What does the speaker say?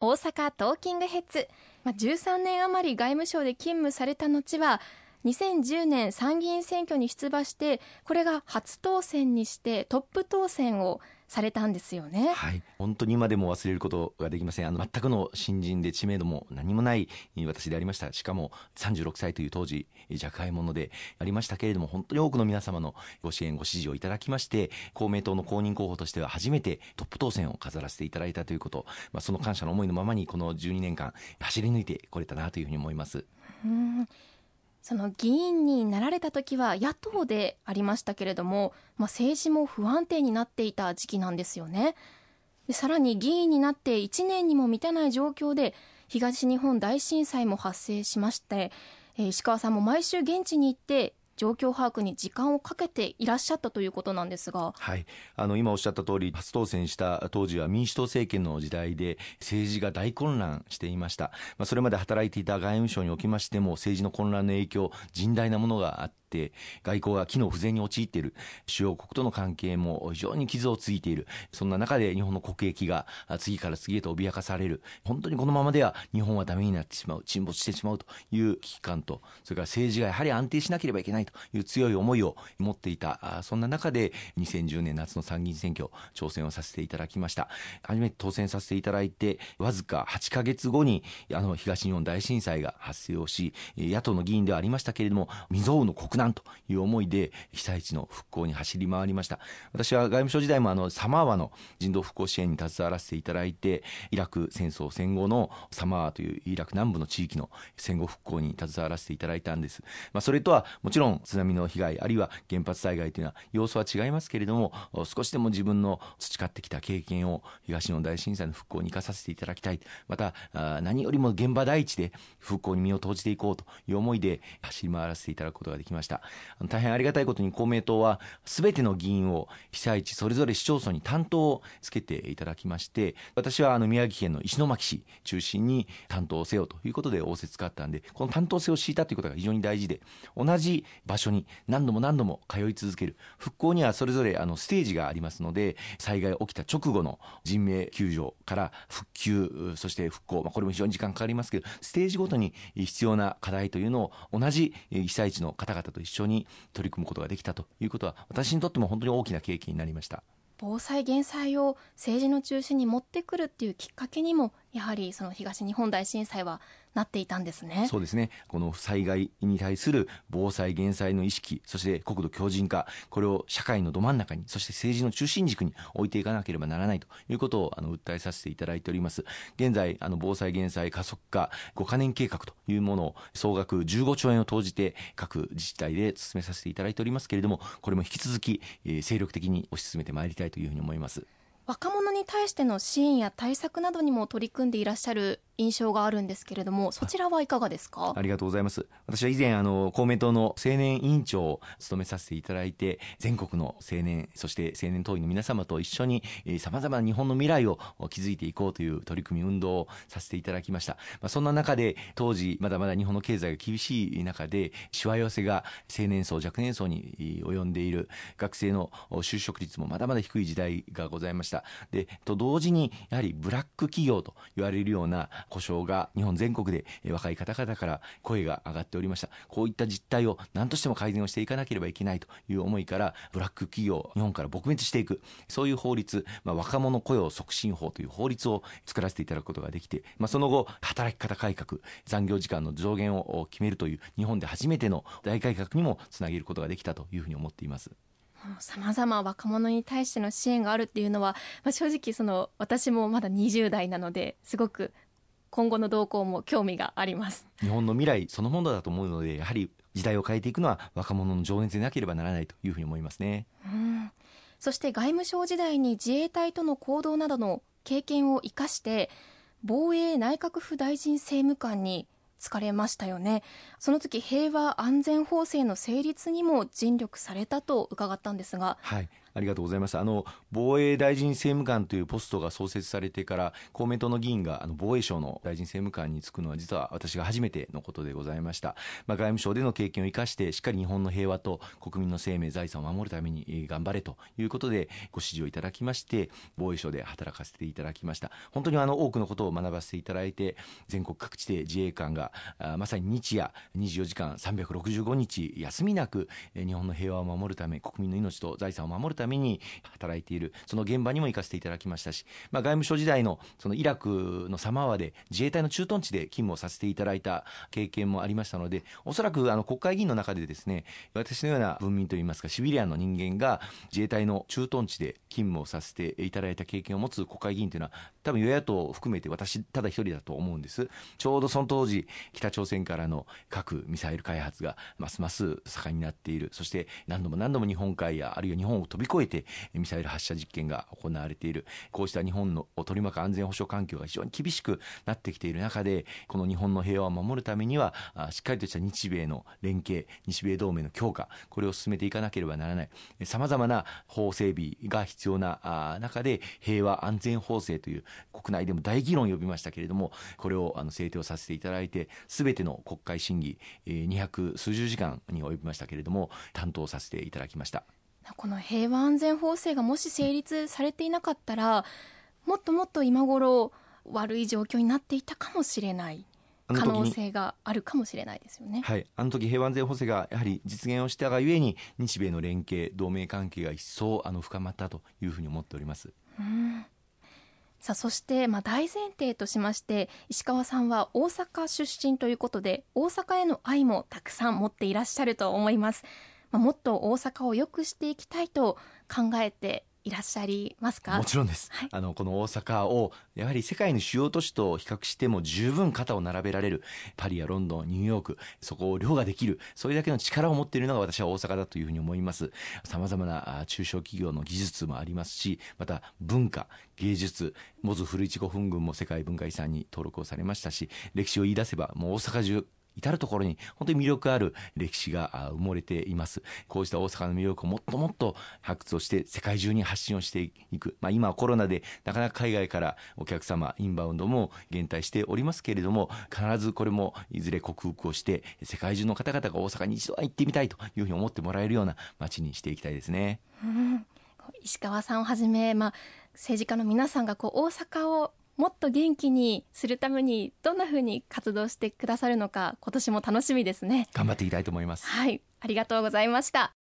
大阪トーキングヘッズ、まあ、13年余り外務省で勤務された後は2010年参議院選挙に出馬してこれが初当選にしてトップ当選をされたんですよね。はい、本当に今でも忘れることができません。あの全くの新人で知名度も何もない私でありました。しかも36歳という当時若輩者でありましたけれども、本当に多くの皆様のご支援ご支持をいただきまして、公明党の公認候補としては初めてトップ当選を飾らせていただいたということ、まあ、その感謝の思いのままにこの12年間走り抜いてこれたなというふうに思います。うんその議員になられた時は野党でありましたけれども、まあ、政治も不安定になっていた時期なんですよね。でさらに議員になって1年にも満たない状況で東日本大震災も発生しまして、えー、石川さんも毎週現地に行って状況把握に時間をかけていらっしゃったということなんですが、はい、あの今おっしゃった通り初当選した当時は民主党政権の時代で政治が大混乱していました、まあ、それまで働いていた外務省におきましても政治の混乱の影響甚大なものがあって外交が機能不全に陥っている。主要国との関係も非常に傷をついている。そんな中で日本の国益が次から次へと脅かされる。本当にこのままでは日本はダメになってしまう。沈没してしまうという危機感とそれから政治がやはり安定しなければいけないという強い思いを持っていたそんな中で2010年夏の参議院選挙挑戦をさせていただきました。初めて当選させていただいてわずか8か月後にあの東日本大震災が発生をし野党の議員ではありましたけれども未曾有の国難という思いで被災地の復興に走り回りました。私は外務省時代もあのサマーワの人道復興支援に携わらせていただいてイラク戦争戦後のサマーワというイラク南部の地域の戦後復興に携わらせていただいたんです、まあ、それとはもちろん津波の被害あるいは原発災害というのは様子は違いますけれども少しでも自分の培ってきた経験を東日本大震災の復興に生かさせていただきたい。また何よりも現場第一で復興に身を投じていこうという思いで走り回らせていただくことができました。大変ありがたいことに公明党は全ての議員を被災地それぞれ市町村に担当をつけていただきまして私はあの宮城県の石巻市中心に担当せよということで仰せつかったんでこの担当性を敷いたということが非常に大事で同じ場所に何度も何度も通い続ける。復興にはそれぞれあのステージがありますので災害起きた直後の人命救助から復旧そして復興、まあ、これも非常に時間かかりますけどステージごとに必要な課題というのを同じ被災地の方々と一緒に取り組むことができたということは私にとっても本当に大きな経験になりました。防災減災を政治の中心に持ってくるっていうきっかけにもやはりその東日本大震災はなっていたんですね。そうですね。この災害に対する防災減災の意識そして国土強靭化これを社会のど真ん中にそして政治の中心軸に置いていかなければならないということをあの訴えさせていただいております。現在あの防災減災加速化5カ年計画というものを総額15兆円を投じて各自治体で進めさせていただいておりますけれどもこれも引き続き、えー、精力的に推し進めてまいりたいというふうに思います。若者に対しての支援や対策などにも取り組んでいらっしゃる印象があるんですけれどもそちらはいかがですか？ありがとうございます。私は以前あの公明党の青年委員長を務めさせていただいて全国の青年そして青年党員の皆様と一緒にさまざまな日本の未来を築いていこうという取り組み運動をさせていただきました、まあ、そんな中で当時まだまだ日本の経済が厳しい中でしわ寄せが青年層若年層に及んでいる学生の就職率もまだまだ低い時代がございました。でと同時にやはりブラック企業と言われるような故障が日本全国で若い方々から声が上がっておりましたこういった実態を何としても改善をしていかなければいけないという思いからブラック企業日本から撲滅していくそういう法律、まあ、若者雇用促進法という法律を作らせていただくことができて、まあ、その後働き方改革残業時間の上限を決めるという日本で初めての大改革にもつなげることができたというふうに思っています。さまざま若者に対しての支援があるっていうのは、まあ、正直その私もまだ20代なのですごく今後の動向も興味があります。日本の未来そのものだと思うのでやはり時代を変えていくのは若者の情熱でなければならないというふうに思いますね、うん、そして外務省時代に自衛隊との行動などの経験を生かして防衛内閣府大臣政務官に疲れましたよね。その時平和安全法制の成立にも尽力されたと伺ったんですが、はい、ありがとうございますあの防衛大臣政務官というポストが創設されてから公明党の議員があの防衛省の大臣政務官に就くのは実は私が初めてのことでございました、まあ、外務省での経験を生かしてしっかり日本の平和と国民の生命財産を守るために頑張れということでご指示をいただきまして防衛省で働かせていただきました。本当にあの多くのことを学ばせていただいて全国各地で自衛官がまさに日夜24時間365日休みなく日本の平和を守るため国民の命と財産を守るために働いている。その現場にも行かせていただきましたし、まあ、外務省時代のそのイラクのサマワで自衛隊の駐屯地で勤務をさせていただいた経験もありましたのでおそらくあの国会議員の中でですね私のような文民といいますかシビリアンの人間が自衛隊の駐屯地で勤務をさせていただいた経験を持つ国会議員というのは多分与野党を含めて私ただ一人だと思うんです。ちょうどその当時北朝鮮からの核ミサイル開発がますます盛んになっている。そして何度も何度も日本海やあるいは日本を飛び越えてミサイル発射実験が行われている。こうした日本の取り巻く安全保障環境が非常に厳しくなってきている中でこの日本の平和を守るためにはしっかりとした日米の連携日米同盟の強化これを進めていかなければならない。さまざまな法整備が必要な中で平和安全法制という国内でも大議論を呼びましたけれどもこれをあの制定をさせていただいて全ての国会審議200数十時間に及びましたけれども担当させていただきました。この平和安全法制がもし成立されていなかったらもっともっと今頃悪い状況になっていたかもしれない可能性があるかもしれないですよね。はい、あの時平和安全法制がやはり実現をしたがゆえに日米の連携同盟関係が一層あの深まったというふうに思っております。うんさあそして、まあ、大前提としまして石川さんは大阪出身ということで大阪への愛もたくさん持っていらっしゃると思います、まあ、もっと大阪を良くしていきたいと考えていらっしゃいますか？もちろんです、はい、あのこの大阪をやはり世界の主要都市と比較しても十分肩を並べられるパリやロンドンニューヨークそこを凌駕できるそれだけの力を持っているのが私は大阪だというふうに思います。さまざまな中小企業の技術もありますしまた文化芸術モズ古市古墳群も世界文化遺産に登録をされましたし歴史を言い出せばもう大阪中至る所に本当に魅力ある歴史が埋もれています。こうした大阪の魅力をもっともっと発掘をして世界中に発信をしていく、まあ、今はコロナでなかなか海外からお客様インバウンドも減退しておりますけれども必ずこれもいずれ克服をして世界中の方々が大阪に一度は行ってみたいというふうに思ってもらえるような街にしていきたいですね。石川さんをはじめ、まあ、政治家の皆さんがこう大阪をもっと元気にするためにどんなふうに活動してくださるのか今年も楽しみですね。頑張っていきたいと思います。はい。ありがとうございました